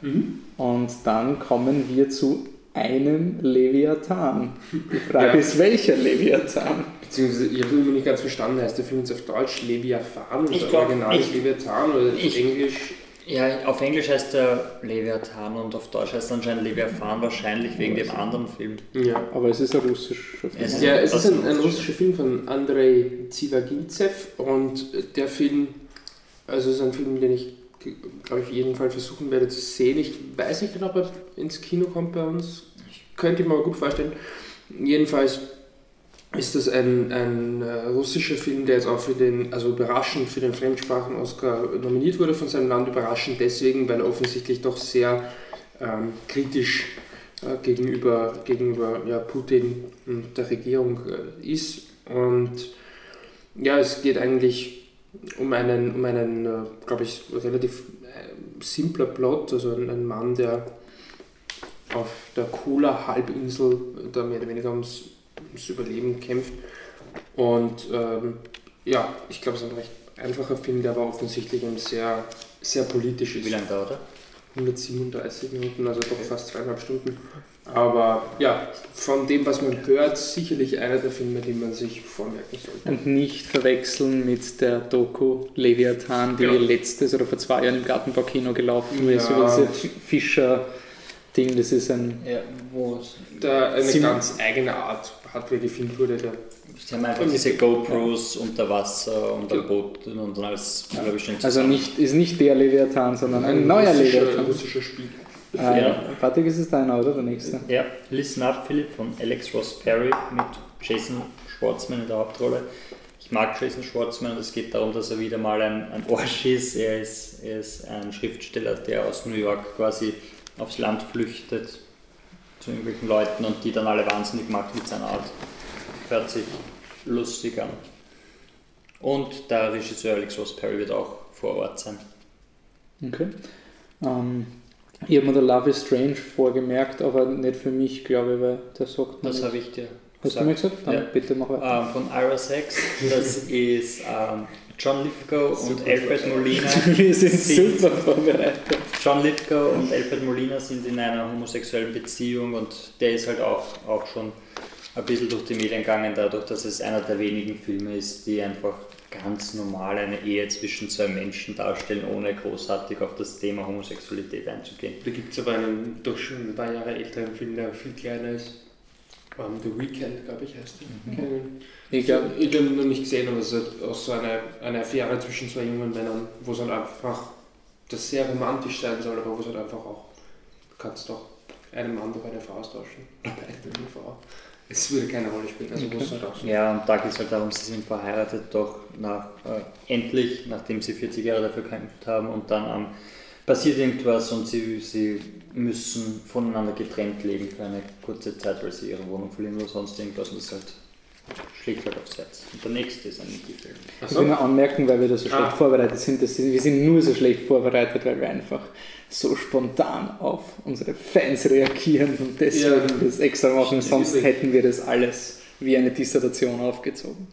Mhm. Und dann kommen wir zu einem Leviathan. Die Frage ja. ist, welcher Leviathan? Beziehungsweise, ich habe immer nicht ganz verstanden, heißt der Film jetzt auf Deutsch Leviathan oder ich glaub, Original ich, Leviathan oder ich, Englisch? Ja, auf Englisch heißt er Leviathan und auf Deutsch heißt er anscheinend Leviathan, wahrscheinlich wegen dem anderen Film. Ja, aber es ist ein russischer Film. Es ja, es ist ein, ein, russischer Film von Andrei Zivagintsev und der Film, also es ist ein Film, den ich glaube ich, jeden Fall versuchen werde zu sehen. Ich weiß nicht genau, ob er ins Kino kommt bei uns. Ich könnte mir aber gut vorstellen. Jedenfalls ist das ein, ein äh, russischer Film, der jetzt auch für den, also überraschend für den Fremdsprachen-Oscar nominiert wurde von seinem Land. Überraschend deswegen, weil er offensichtlich doch sehr ähm, kritisch äh, gegenüber, gegenüber ja, Putin und der Regierung äh, ist. Und ja, es geht eigentlich um einen, um einen äh, glaube ich, relativ äh, simpler Plot, also ein, ein Mann, der auf der Kola-Halbinsel da mehr oder weniger ums ums Überleben kämpft. Und ähm, ja, ich glaube, es ist ein recht einfacher Film, der aber offensichtlich ein sehr, sehr politisch ist. Wie lange dauert er? 137 Minuten, also doch fast zweieinhalb Stunden. Aber ja, von dem, was man hört, sicherlich einer der Filme, die man sich vormerken sollte. Und nicht verwechseln mit der Doku Leviathan, die ja. letztes oder vor zwei Jahren im Gartenbaukino gelaufen ist, ja. über diese Fischer-Ding. Das ist ein. Ja, wo da eine ganz eigene Art Hardware gefilmt wurde. Der Sie haben einfach diese GoPros ja. unter Wasser und am Boot und dann alles, ja. glaube ich, schnell Also nicht, ist nicht der Leviathan, sondern ein, ein neuer Leviathan. russischer Spiel. Äh, ja. Patrick, ist es deiner, oder? Der nächste? Ja, Listen Up, Philip von Alex Ross Perry mit Jason Schwartzman in der Hauptrolle. Ich mag Jason Schwartzman und es geht darum, dass er wieder mal ein, ein Orsch ist. Er, ist. er ist ein Schriftsteller, der aus New York quasi aufs Land flüchtet zu irgendwelchen Leuten und die dann alle wahnsinnig macht mit seiner Art. Hört sich lustig an. Und der Regisseur Alex Ross Perry wird auch vor Ort sein. Okay. Ähm, ich habe mir der Love is Strange vorgemerkt, aber nicht für mich, glaube ich, weil der sagt Das habe ich dir Hast gesagt. du mir gesagt? Dann ja. bitte mach weiter. Ähm, von Ira Sex, das ist ähm, John Lithgow und Alfred Molina. Wir sind, sind super vorbereitet. John Lithgow und Alfred Molina sind in einer homosexuellen Beziehung und der ist halt auch, auch schon ein bisschen durch die Medien gegangen, dadurch, dass es einer der wenigen Filme ist, die einfach ganz normal eine Ehe zwischen zwei Menschen darstellen, ohne großartig auf das Thema Homosexualität einzugehen. Da gibt es aber einen doch schon ein paar Jahre älteren Film, der viel kleiner ist. Um, The Weekend, glaube ich, heißt der. Mhm. Ich glaube, ich habe ihn noch nicht gesehen, aber es ist halt auch so eine, eine Affäre zwischen zwei jungen Männern, wo es halt einfach das sehr romantisch sein soll, aber wo es halt einfach auch, du kannst doch einen Mann durch eine Frau austauschen. Eine Frau. Es würde keine Rolle spielen. Also okay. halt auch so. Ja, und da geht es halt darum, sie sind verheiratet, doch nach, äh, endlich, nachdem sie 40 Jahre dafür gekämpft haben und dann ähm, passiert irgendwas und sie, sie müssen voneinander getrennt leben für eine kurze Zeit, weil sie ihre Wohnung verlieren oder sonst irgendwas und das halt schlägt halt aufs Herz. Und der nächste ist ein Indie-Film. Ich will nur anmerken, weil wir da so ah. schlecht vorbereitet sind, dass wir sind nur so schlecht vorbereitet, weil wir einfach so spontan auf unsere Fans reagieren und deswegen ja. das extra machen. Sonst hätten wir das alles wie eine Dissertation aufgezogen.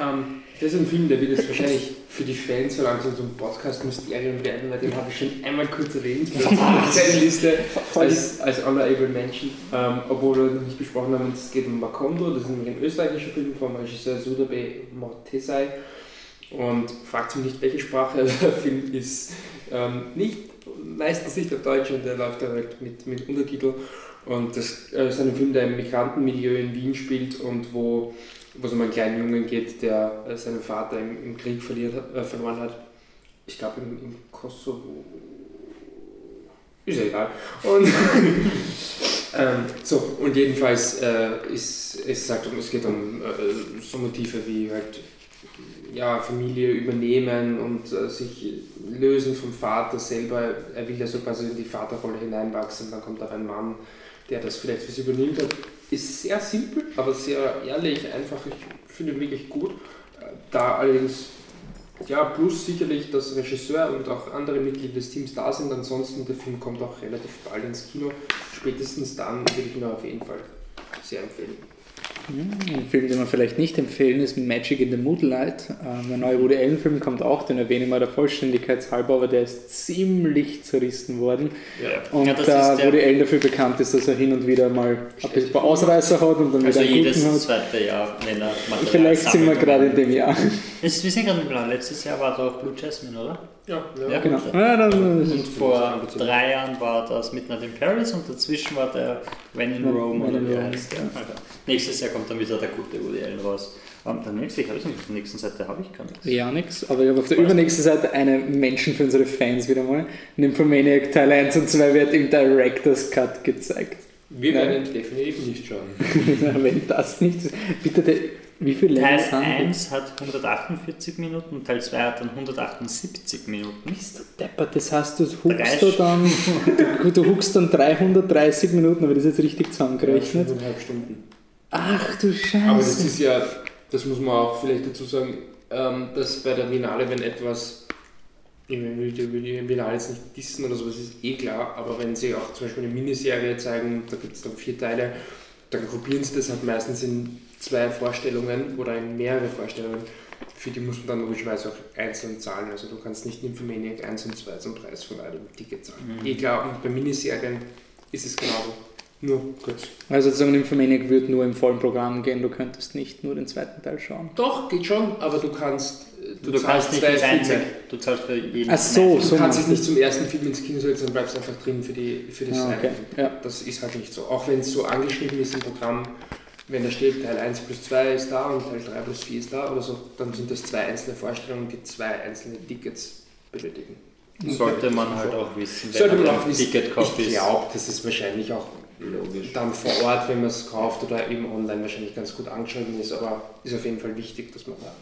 Ähm, das ist ein Film, der wird jetzt wahrscheinlich für die Fans so langsam so ein Podcast-Mysterium werden, weil den habe ich schon einmal kurz erwähnt. Seine Liste als, als Honorable Mention, ähm, obwohl wir noch nicht besprochen haben, es geht um Makondo, das ist nämlich ein österreichischer Film vom Regisseur Sudabe Mortesai. Und fragt mich nicht, welche Sprache der Film ist. Ähm, nicht, meistens nicht auf Deutsch und der läuft direkt mit, mit Untertitel. Und das äh, ist ein Film, der im Migrantenmilieu in Wien spielt und wo wo es um einen kleinen Jungen geht, der äh, seinen Vater im, im Krieg verliert, äh, verloren hat. Ich glaube im, im Kosovo. Ist ja egal. Und, ähm, so, und jedenfalls äh, ist es sagt, es geht um äh, so Motive wie halt ja, Familie übernehmen und äh, sich lösen vom Vater selber. Er will ja so quasi in die Vaterrolle hineinwachsen. Dann kommt auch ein Mann, der das vielleicht für sie übernimmt. Ist sehr simpel, aber sehr ehrlich, einfach. Ich finde ihn wirklich gut. Da allerdings, ja, plus sicherlich, dass Regisseur und auch andere Mitglieder des Teams da sind. Ansonsten, der Film kommt auch relativ bald ins Kino. Spätestens dann würde ich ihn auf jeden Fall sehr empfehlen. Ein Film, den wir vielleicht nicht empfehlen, ist Magic in the Moonlight. Ähm, der neue Woody Allen-Film kommt auch, den erwähne ich mal der Vollständigkeit halber, aber der ist ziemlich zerrissen worden. Ja. Und Ja, da Woody Allen dafür bekannt ist, dass er hin und wieder mal ein bisschen ein paar Ausreißer hat und dann Also wieder einen jedes guten hat. zweite Jahr, wenn er Material Vielleicht sind wir gerade in dem Jahr. Wir sind gerade im Plan. Letztes Jahr war doch Blue Jasmine, oder? Ja, Ja. Genau. Ja, dann, Und vor drei Jahren war das Midnight in Paris und dazwischen war der When in Rome oder wie heißt der? Also, nächstes Jahr kommt dann wieder der gute Woody Allen raus. Um, der nächste, ich habe es nicht, auf der nächsten Seite habe ich gar nichts. ja, nix. Aber ich habe auf der übernächsten Seite einen Menschen für unsere Fans wieder mal. Nymphomaniac Teil 1 und 2 wird im Director's Cut gezeigt. Wir Nein. werden definitiv nicht schauen. Wenn das nicht ist. Bitte, der, wie viel Länge Teil sind die? 1 hat 148 Minuten und Teil 2 hat dann 178 Minuten. Bist du deppert, das heißt, du huckst da dann, du, du huckst dann 330 Minuten, aber das ist jetzt richtig zusammengerechnet. Fünfeinhalb Stunden. Ach du Aber das Scheiße. ist ja, das muss man auch vielleicht dazu sagen, ähm, dass bei der Biennale, wenn etwas, ich will die Biennale jetzt nicht dissen oder sowas, ist eh klar, aber wenn sie auch zum Beispiel eine Miniserie zeigen, da gibt es dann vier Teile, dann gruppieren sie das halt meistens in zwei Vorstellungen oder in mehrere Vorstellungen. Für die muss man dann logischerweise auch einzeln zahlen. Also du kannst nicht Nymphomaniac 1 und 2 zum Preis von einem Ticket zahlen. Eh klar, und bei Miniserien ist es genauso. Nur kurz. Also sozusagen Nymphomaniac wird nur im vollen Programm gehen, du könntest nicht nur den zweiten Teil schauen. Doch, geht schon, aber du kannst. Du, du kannst nicht zwei das einzige, du zahlst für jeden Ach so, so Du kannst dich nicht zum ersten Film ins Kino setzen, dann bleibst du einfach drin für, die, für das Ah, okay. Film. Ja. Das ist halt nicht so. Auch wenn es so angeschrieben ist im Programm, wenn da steht, Teil 1 plus 2 ist da und Teil 3 plus 4 ist da oder so, dann sind das zwei einzelne Vorstellungen, die zwei einzelne Tickets benötigen. Sollte man halt auch wissen, wenn man ein wissen. Ticket kauft. Ich glaube, das ist wahrscheinlich auch Logisch. dann vor Ort, wenn man es kauft oder eben online wahrscheinlich ganz gut angeschrieben ist, aber ist auf jeden Fall wichtig, dass man da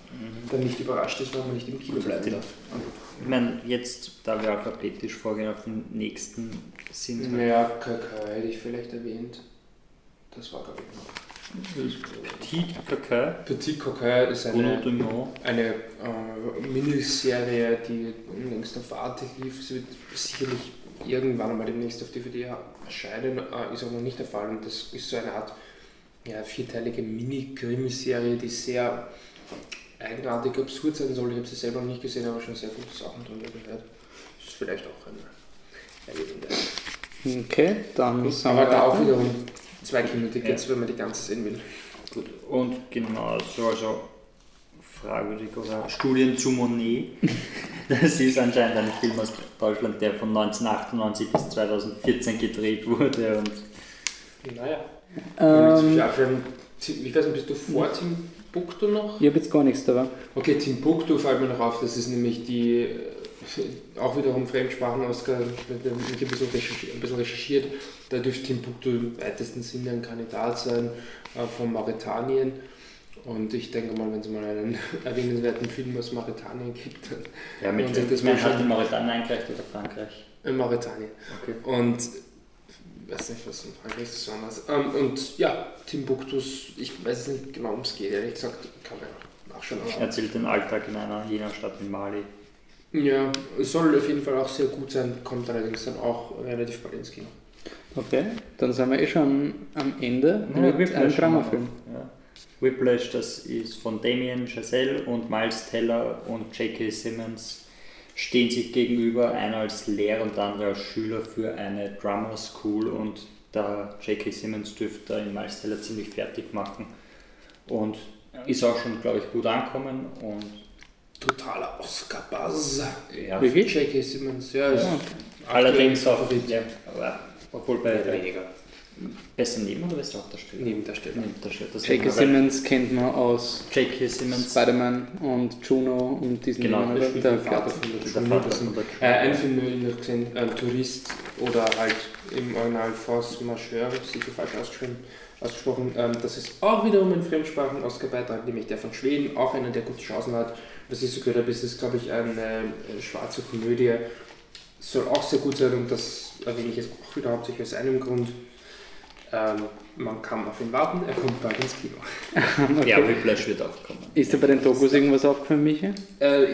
dann nicht überrascht ist, wenn man nicht im Kino bleiben darf. Ich meine, jetzt, da wir alphabetisch vorgehen auf den nächsten sind, halt Ja, KK hätte ich vielleicht erwähnt. Das war, glaube ich, noch. Petit Coquin, Petit Coquin ist eine, eine äh, Miniserie, die längst auf Arte lief. Sie wird sicherlich irgendwann einmal demnächst auf DVD erscheinen, äh, ist aber noch nicht der Fall. Und das ist so eine Art ja, vierteilige Mini-Krimiserie, die sehr eigenartig absurd sein soll. Ich habe sie selber noch nicht gesehen, aber schon sehr gute Sachen darüber gehört. Ist vielleicht auch eine wert. Okay, dann sind Aber wir da auch wiederum zwei Kinotickets, wenn man die ganze sehen will. Gut. Und genau so, also fragwürdig oder Studien zu Monet. Das ist anscheinend ein Film aus Deutschland, der von 1998 bis 2014 gedreht wurde und Naja. Ähm, ich weiß nicht, bist du vor Timbuktu noch? ich habe jetzt gar nichts dabei. Okay, Timbuktu fällt mir noch auf, das ist nämlich die, äh, auch wiederum Fremdsprachen-Oscar, ich ein bisschen, recherchiert, ein bisschen recherchiert, da dürfte Timbuktu im weitesten Sinne ein Kandidat sein äh, von Mauretanien. Und ich denke mal, wenn es mal einen erwähnenswerten Film aus Mauretanien gibt, dann ja, mit Und sich das man mal hat schon- in Mauretanien eingereicht oder Frankreich. in Mauretanien. Okay. Und weiß nicht, was in Frankreich ist anders. Ähm, und ja, Timbuktus, ich weiß nicht genau, worum es geht, ehrlich gesagt, kann man ja nachschauen. Er erzählt den Alltag in einer jener Stadt in Mali. ja, es soll auf jeden Fall auch sehr gut sein, kommt allerdings dann auch relativ bald ins Kino. Okay, dann sind wir eh schon am Ende Ja, mit einem Dramafilm. Ja. Whiplash, das ist von Damien Chazelle und Miles Teller und J.K. Simmons stehen sich gegenüber, einer als Lehrer und der andere als Schüler für eine Drama School und der J.K. Simmons dürfte in Miles Teller ziemlich fertig machen und ist auch schon, glaube ich, gut ankommen und Totaler Oscar-Buzz. ja, Wirklich? J.K. Simmons, ja, Ja. allerdings auch, ja, aber obwohl bei weniger. Besser neben oder bester Hauptdarsteller? Nebendarsteller. Nebendarsteller. Das J.K. Simmons kennt man aus J.K. Simmons. Spider-Man und Juno und diesen Genau, Der Der Vater von der Der Juno. Vater von der Äh, Juno. ein Film, den ich noch gesehen ein Tourist oder halt im Original Force Majeure, sicher falsch ausgeschrieben, ausgesprochen. Ähm, das ist auch wiederum ein Fremdsprachen-Oscar-Beitrag, nämlich der von Schweden, auch einer, der gute Chancen hat. Was ich so gehört habe, ist es, glaube ich, eine äh, schwarze Komödie. Soll auch sehr gut sein und das erwähne ich jetzt auch wieder hauptsächlich aus einem Grund. Ähm, man kann auf ihn warten, er kommt bald ins Kino. Ja, Whiplash wird auch kommen. Ist dir bei den Dokus irgendwas aufgefallen, Michi? Äh,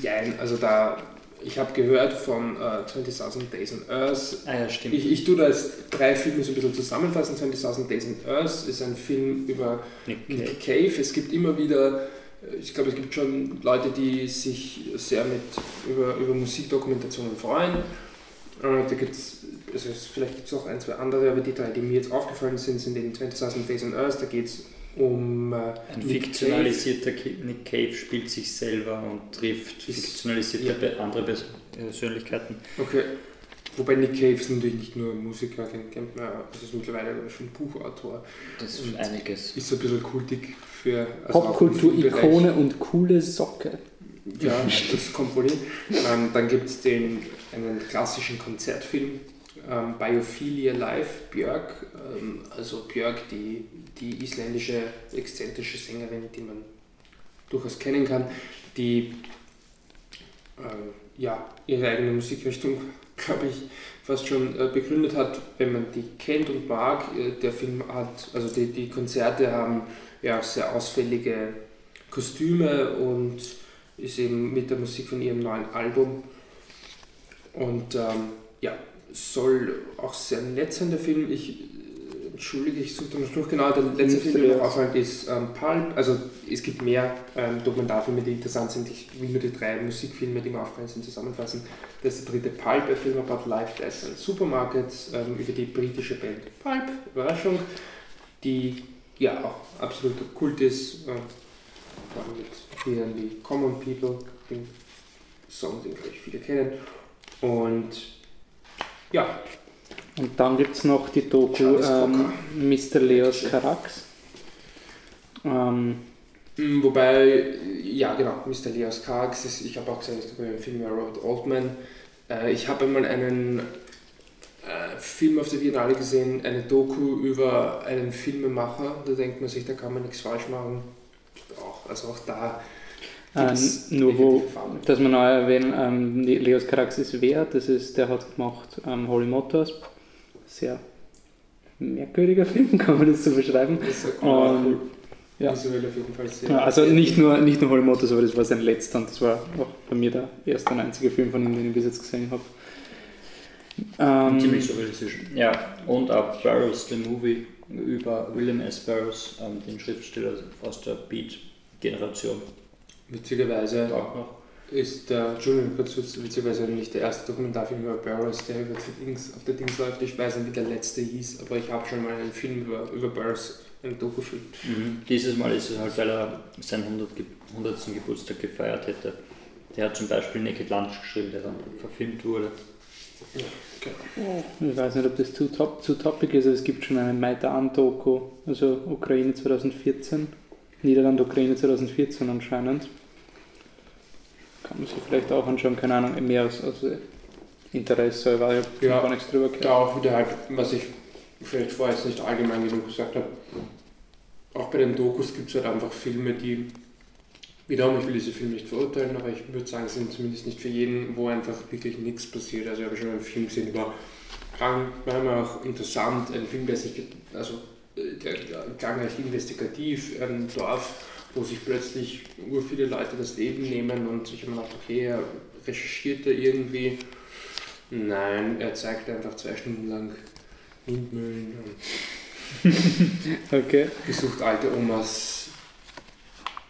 jein, also da, ich habe gehört von äh, 20.000 Days on Earth. Ah ja, stimmt. Ich, ich tue da jetzt drei Filme so ein bisschen zusammenfassen. 20.000 Days on Earth ist ein Film über Nick Nick Cave. Cave. Es gibt immer wieder, äh, ich glaube, es gibt schon Leute, die sich sehr mit, über, über Musikdokumentationen freuen. Äh, da gibt es, also es- vielleicht gibt es auch ein, zwei andere, aber die drei, die mir jetzt aufgefallen sind, sind in 20.000 Days on Earth. Da geht es um äh, Ein Nick fiktionalisierter Ki- Nick Cave spielt sich selber und trifft Ist- fiktionalisierte ja. Andere Pers- Persönlichkeiten. Okay. Wobei Nick Cave ist natürlich nicht nur Musiker, den kennt man, ja, das ist mittlerweile schon Buchautor. Das ist Und- einiges. Ist so ein bisschen kultig für also Popkultur-Ikone und coole Socke. Ja, das kommt wohl hin. Ähm, dann gibt es den einen klassischen Konzertfilm, ähm, Biophilia Live, Björk. Ähm, also Björk, die, die isländische exzentrische Sängerin, die man durchaus kennen kann, die äh, ja, ihre eigene Musikrichtung, glaube ich, fast schon äh, begründet hat, wenn man die kennt und mag. Äh, der Film hat, also die, die Konzerte haben ja sehr ausfällige Kostüme und ist eben mit der Musik von ihrem neuen Album. Und ähm, ja, soll auch sehr nett sein, der Film. Ich äh, entschuldige, ich suche den Spruch genau. Der letzte Film, der mir noch auffällt, ist ähm, Pulp. Also es gibt mehr ähm, Dokumentarfilme, die interessant sind. Ich will nur die drei Musikfilme, die mir aufgefallen sind, zusammenfassen. Das ist der dritte Pulp, ein Film about life, Death and Supermarkets, ähm, über die britische Band Pulp, Überraschung, die ja auch absolut Kult ist. Allem mit Liedern wie Common People, den Song, den glaube ich viele kennen. Und ja, Und dann gibt es noch die Doku ähm, Mr. Leos. Carax. Ähm, Mm, Wobei, ja genau, Mr. Leos Karks, ist, ich habe auch gesehen, es gibt einen Film über Robert Altman. Äh, ich habe einmal einen äh, Film auf der Biennale gesehen, eine Doku über einen Filmemacher. Da denkt man sich, da kann man nichts falsch machen. Auch, also auch da äh, nur wo, dass man neu erwähnen, ähm, Leos Carax ist wer? Das ist, der hat gemacht ähm, Holy Motors. Sehr merkwürdiger Film, kann man das so beschreiben. Das ist Und- cool. ja. Visuell auf jeden Fall sehr. Ja, also nicht nur, nicht nur Holy Motors, aber das war sein letzter und das war auch bei mir der erste und einzige Film von ihm, den ich bis jetzt gesehen habe. Ähm, Ziemlich surrealistisch. Ja, und auch Burroughs, the Movie über William S. Burroughs, ähm, den Schriftsteller aus der Beat-Generation. Witzigerweise ist der, Entschuldigung, kurz, witzigerweise nicht der erste Dokumentarfilm über Burroughs, der über die Dings, auf der Dings läuft. Ich weiß nicht, wie der letzte hieß, aber ich habe schon mal einen Film über, über Burroughs, einen Dokufilm. Mhm. Dieses Mal ist es halt, weil er seinen 100. Ge 100. Geburtstag gefeiert hätte. Der hat zum Beispiel Naked Lunch geschrieben, der dann verfilmt wurde. Ich weiß nicht, ob das zu, top, zu topic ist, aber es gibt schon eine Maidan-Doku, also Ukraine 2014, Niederland-Ukraine 2014 anscheinend. Kann man sich vielleicht auch anschauen, keine Ahnung, mehr aus, aus Interesse, weil ich Ja. gar nichts drüber Da gehört. auch wieder halt, was ich vielleicht vorher jetzt nicht allgemein genug gesagt habe, auch bei den Dokus gibt es halt einfach Filme, die, wiederum, ich will diese Filme nicht verurteilen, aber ich würde sagen, sind zumindest nicht für jeden, wo einfach wirklich nichts passiert. Also ich habe schon einen Film gesehen, der war krank, war immer auch interessant, ein Film, der sich, also der der klang recht investigativ, ein Dorf, wo sich plötzlich ur viele Leute das Leben nehmen und ich habe mir gedacht, okay, er recherchiert da irgendwie. Nein, er zeigt einfach zwei Stunden lang Windmühlen und Okay. besucht alte Omas.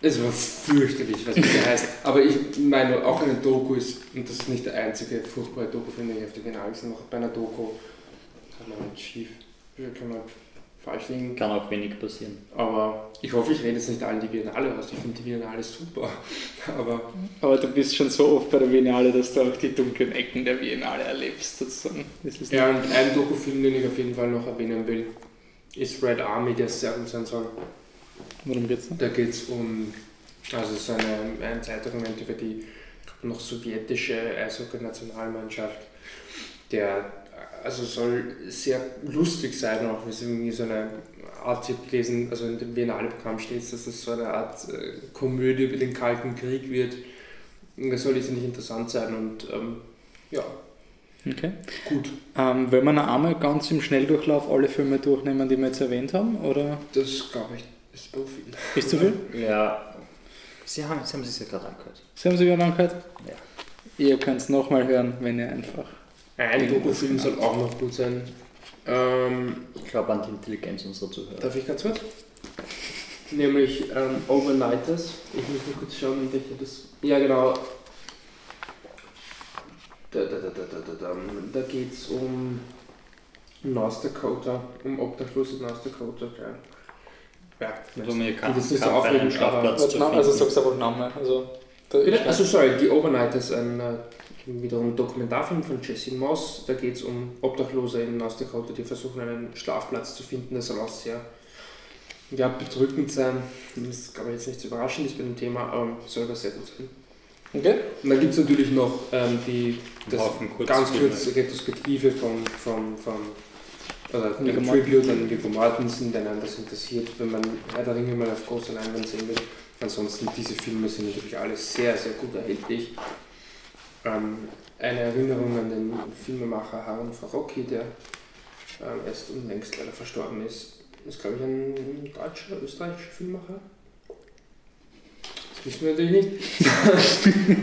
Es war fürchterlich, was das heißt. Aber ich meine, auch eine Doku ist, und das ist nicht der einzige furchtbare Doku, finde ich, auf der Biennale gesehen habe. Bei einer Doku kann man halt schief, kann man falsch liegen. Kann auch wenig passieren. Aber ich hoffe, ich rede jetzt nicht allen die Biennale aus. Ich finde die Biennale super. Aber Aber du bist schon so oft bei der Biennale, dass du auch die dunklen Ecken der Biennale erlebst, sozusagen. Das ist ja, und ein Dokufilm, den ich auf jeden Fall noch erwähnen will, ist Red Army, der sehr gut sein soll. Worum geht's da? Da geht es um, also es ist eine, ein Zeitdokument über die noch sowjetische Eishockey-Nationalmannschaft, der also soll sehr lustig sein, auch wenn es irgendwie so eine Art, ich habe gelesen, also in dem Biennale-Programm steht es, dass es so eine Art äh, Komödie über den Kalten Krieg wird. Das soll jetzt nicht interessant sein und ähm, ja, Okay. gut. Ähm, wollen wir noch einmal ganz im Schnelldurchlauf alle Filme durchnehmen, die wir jetzt erwähnt haben? Oder Das glaube ich ist so viel. ist zu viel? Ja. Sie haben, Sie haben es ja gerade angehört. Sie haben sogar angehört? Ja. Ihr könnt es nochmal hören, wenn ihr einfach. Ein Dokufilm soll auch noch gut sein. Ähm, Ich glaube an die Intelligenz unserer Zuhörer. Darf ich ganz kurz? Nämlich ähm, Overnighters. Ich muss nur kurz schauen, welcher das. Ja, genau. Da, da, da, da, da, da, da. da geht es um North Dakota, um Obdachlose in North Dakota. Ja, ja Also mir kann, das ist kann so bei einem Schlafplatz zu also finden. sag's einfach Name. Also, Bitte? Also sorry, die Overnighters, ein äh, wiederum Dokumentarfilm von Jesse Moss. Da geht es um Obdachlose in North Dakota, die versuchen einen Schlafplatz zu finden. Das soll auch sehr ja, bedrückend sein. Das ist, glaube ich, jetzt nicht so überraschend ist bei dem Thema, aber soll aber sehr gut sein. Okay. Und dann gibt es natürlich noch ähm, die das Haufen ganz kurze Retrospektive von, von, von oder Viggo ein Tribute an Viggo Mortensen, den einen das interessiert, wenn man Herr der Ringe mal auf großer Leinwand sehen will. Ansonsten, diese Filme sind natürlich alle sehr, sehr gut erhältlich. Ähm, eine Erinnerung an den Filmemacher Harun Farocki, der ähm, erst unlängst leider verstorben ist. ist, glaube ich, ein deutscher, österreichischer Filmemacher. Das wissen wir natürlich nicht.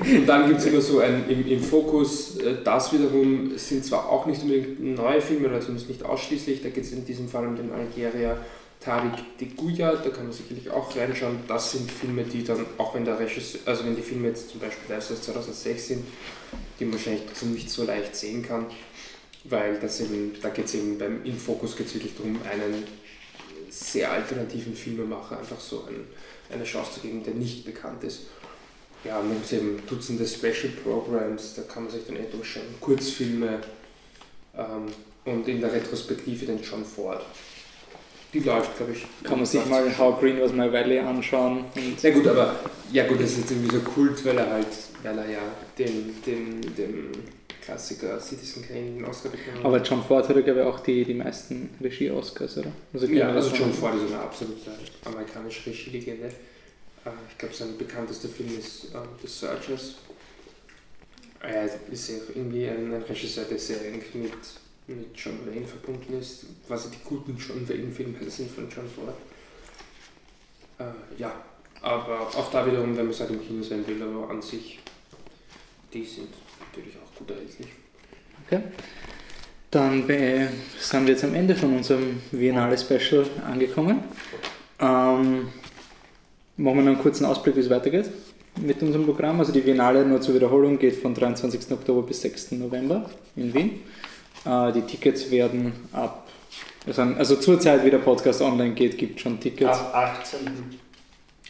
Und dann gibt es immer so ein im, im Fokus, äh, das wiederum sind zwar auch nicht unbedingt neue Filme, oder zumindest nicht ausschließlich, da geht es in diesem Fall um den Algerier Tariq Deguya, da kann man sicherlich auch reinschauen. Das sind Filme, die dann, auch wenn der Regisseur, also wenn die Filme jetzt zum Beispiel erst aus 2006 sind, die man wahrscheinlich nicht so leicht sehen kann, weil das eben, da geht es eben beim In Focus geht's wirklich darum, einen sehr alternativen Filmemacher einfach so ein, eine Chance zu geben, der nicht bekannt ist. Ja, und dann gibt es eben Dutzende Special Programs, da kann man sich dann eh durchschauen, Kurzfilme ähm, und in der Retrospektive den John Ford. Die läuft, glaube ich. Kann man sich mal How Green Was My Valley anschauen. Ja gut, aber ja gut, das ist jetzt irgendwie so Kult, weil er halt, weil er ja den, den, den Klassiker Citizen Kane den Oscar bekommen hat. aber John Ford hat ja, glaube ich, auch die, die meisten Regie-Oscars, oder? Also Ja, also John Ford ist eine absolute amerikanische Regielegende. Äh, Ich glaube, sein bekanntester Film ist ähm, The Searchers. Er ist ja irgendwie ein, ein Regisseur, der sehr eng mit, mit John Wayne verbunden ist. Quasi die guten John Wayne-Filme sind von John Ford. Äh, ja, aber auch da wiederum, wenn man es halt im Kino sehen will, aber an sich, die sind natürlich auch gut erhältlich. Dann be- sind wir jetzt am Ende von unserem Biennale-Special angekommen. Ähm, machen wir noch einen kurzen Ausblick, wie es weitergeht mit unserem Programm. Also die Biennale, nur zur Wiederholung, geht von 23. Oktober bis 6. November in Wien. Äh, die Tickets werden ab, also, zur Zeit, wie der Podcast online geht, gibt schon Tickets. Ab 18.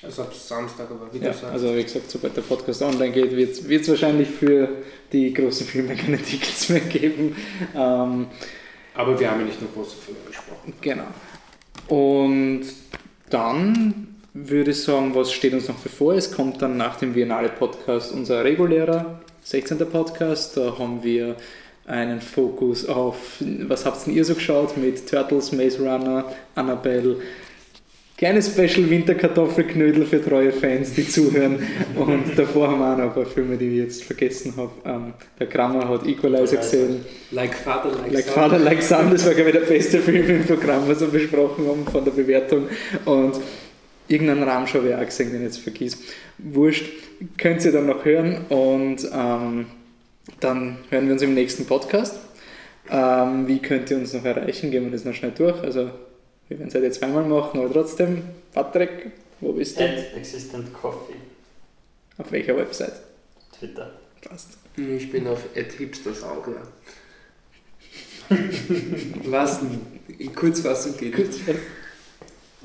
Also ab Samstag, aber wie Ja, du sagst. also wie gesagt, sobald der Podcast online geht, wird es wahrscheinlich für die großen Filme keine Tickets mehr geben. Ähm, aber wir haben ja nicht nur große Filme besprochen. Genau. Und dann würde ich sagen, was steht uns noch bevor? Es kommt dann nach dem Biennale-Podcast unser regulärer 16. Podcast. Da haben wir einen Fokus auf, was habt denn ihr so geschaut mit Turtles, Maze Runner, Annabelle, kleine Special Winterkartoffelknödel für treue Fans, die zuhören. Und davor haben wir auch noch ein paar Filme, die ich jetzt vergessen habe. Ähm, der Kramer hat Equalizer gesehen. Like Father, like, Like. Father, Like Son, das war, glaube ich, der beste Film im Programm, was wir besprochen haben von der Bewertung. Und irgendeinen Rahmen habe ich auch gesehen, den ich jetzt vergieß. Wurscht, könnt ihr dann noch hören und ähm, dann hören wir uns im nächsten Podcast. Ähm, wie könnt ihr uns noch erreichen? Gehen wir das noch schnell durch. Also, wir werden es halt jetzt zweimal machen, aber trotzdem, Patrick, wo bist du? At Existent Coffee. Auf welcher Website? Twitter. Passt. Ich bin auf hipstersauger. Was denn? In Kurzfassung geht Kurzfassung.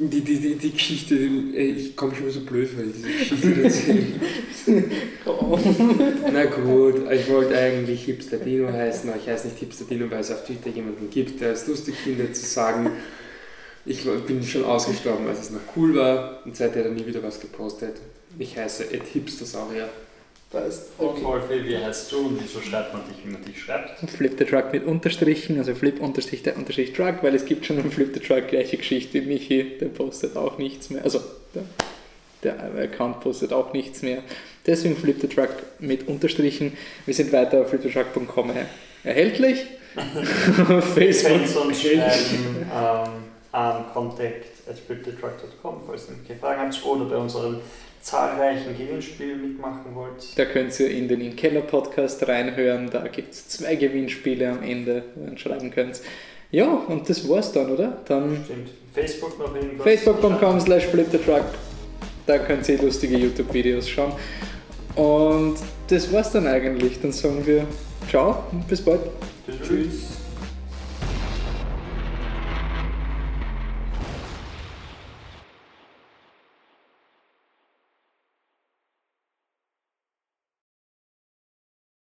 Die, die, die, die Geschichte, ey, ich komme schon so blöd vor, diese Geschichte erzählen. Na gut, ich wollte eigentlich Hipster Dino heißen, aber ich heiße nicht Hipster Dino, weil es auf Twitter jemanden gibt, der es lustig findet zu sagen, ich bin schon ausgestorben, als es noch cool war und seitdem hat er nie wieder was gepostet. Ich heiße Ed Hipstersaurier. Passt. Und Wolfi, wie heißt du und wieso schreibt man dich, wie man dich schreibt? Flip the Truck mit Unterstrichen, also Flip Unterstrich der Unterstrich Truck, weil es gibt schon einen Flip the Truck gleiche Geschichte. Michi, der postet auch nichts mehr. Also der, der Account postet auch nichts mehr. Deswegen Flip the Truck mit Unterstrichen. Wir sind weiter auf flipthetruck.com erhältlich. Auf Facebook. Uns schreiben ähm, an contact at flipthetruck.com, falls ihr irgendwelche Fragen habt oder bei unseren zahlreichen Gewinnspielen mitmachen wollt. Da könnt ihr in den In Keller Podcast reinhören. Da gibt es zwei Gewinnspiele am Ende, wo ihr schreiben könnt. Ja, und das war's dann, oder? Dann Stimmt. Facebook noch irgendwas? Facebook.com slash flipthetruck. Da könnt ihr lustige YouTube-Videos schauen. Und das war's dann eigentlich. Dann sagen wir Ciao und bis bald. Tschüss.